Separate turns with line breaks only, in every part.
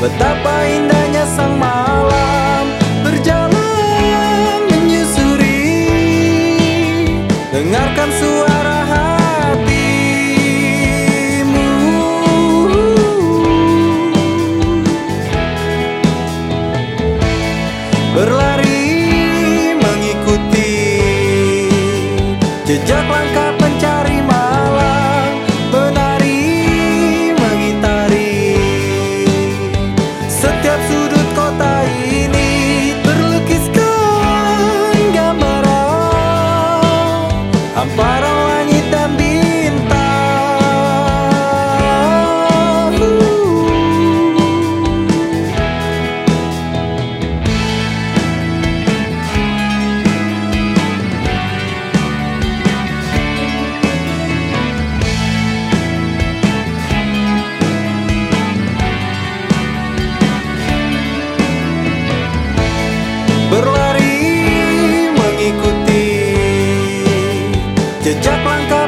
Betapa indahnya sang malam Berjalan menyusuri. Dengarkan suara hatimu. Berlari mengikuti Jejak langkah pencari Sejak langkah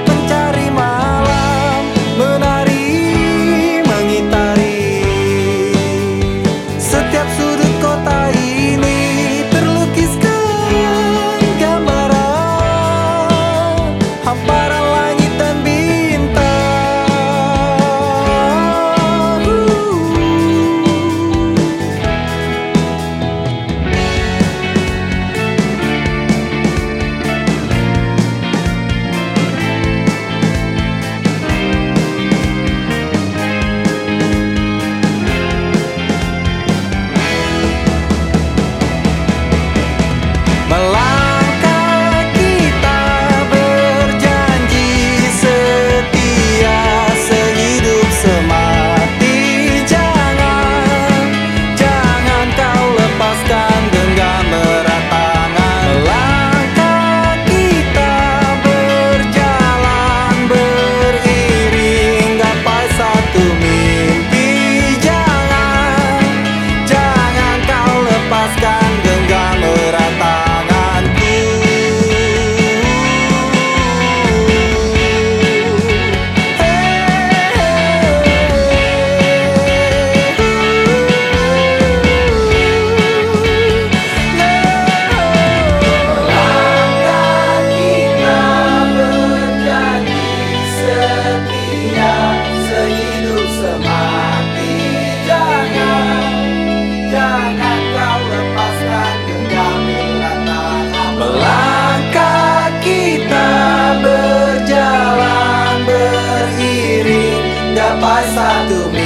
Mais Fato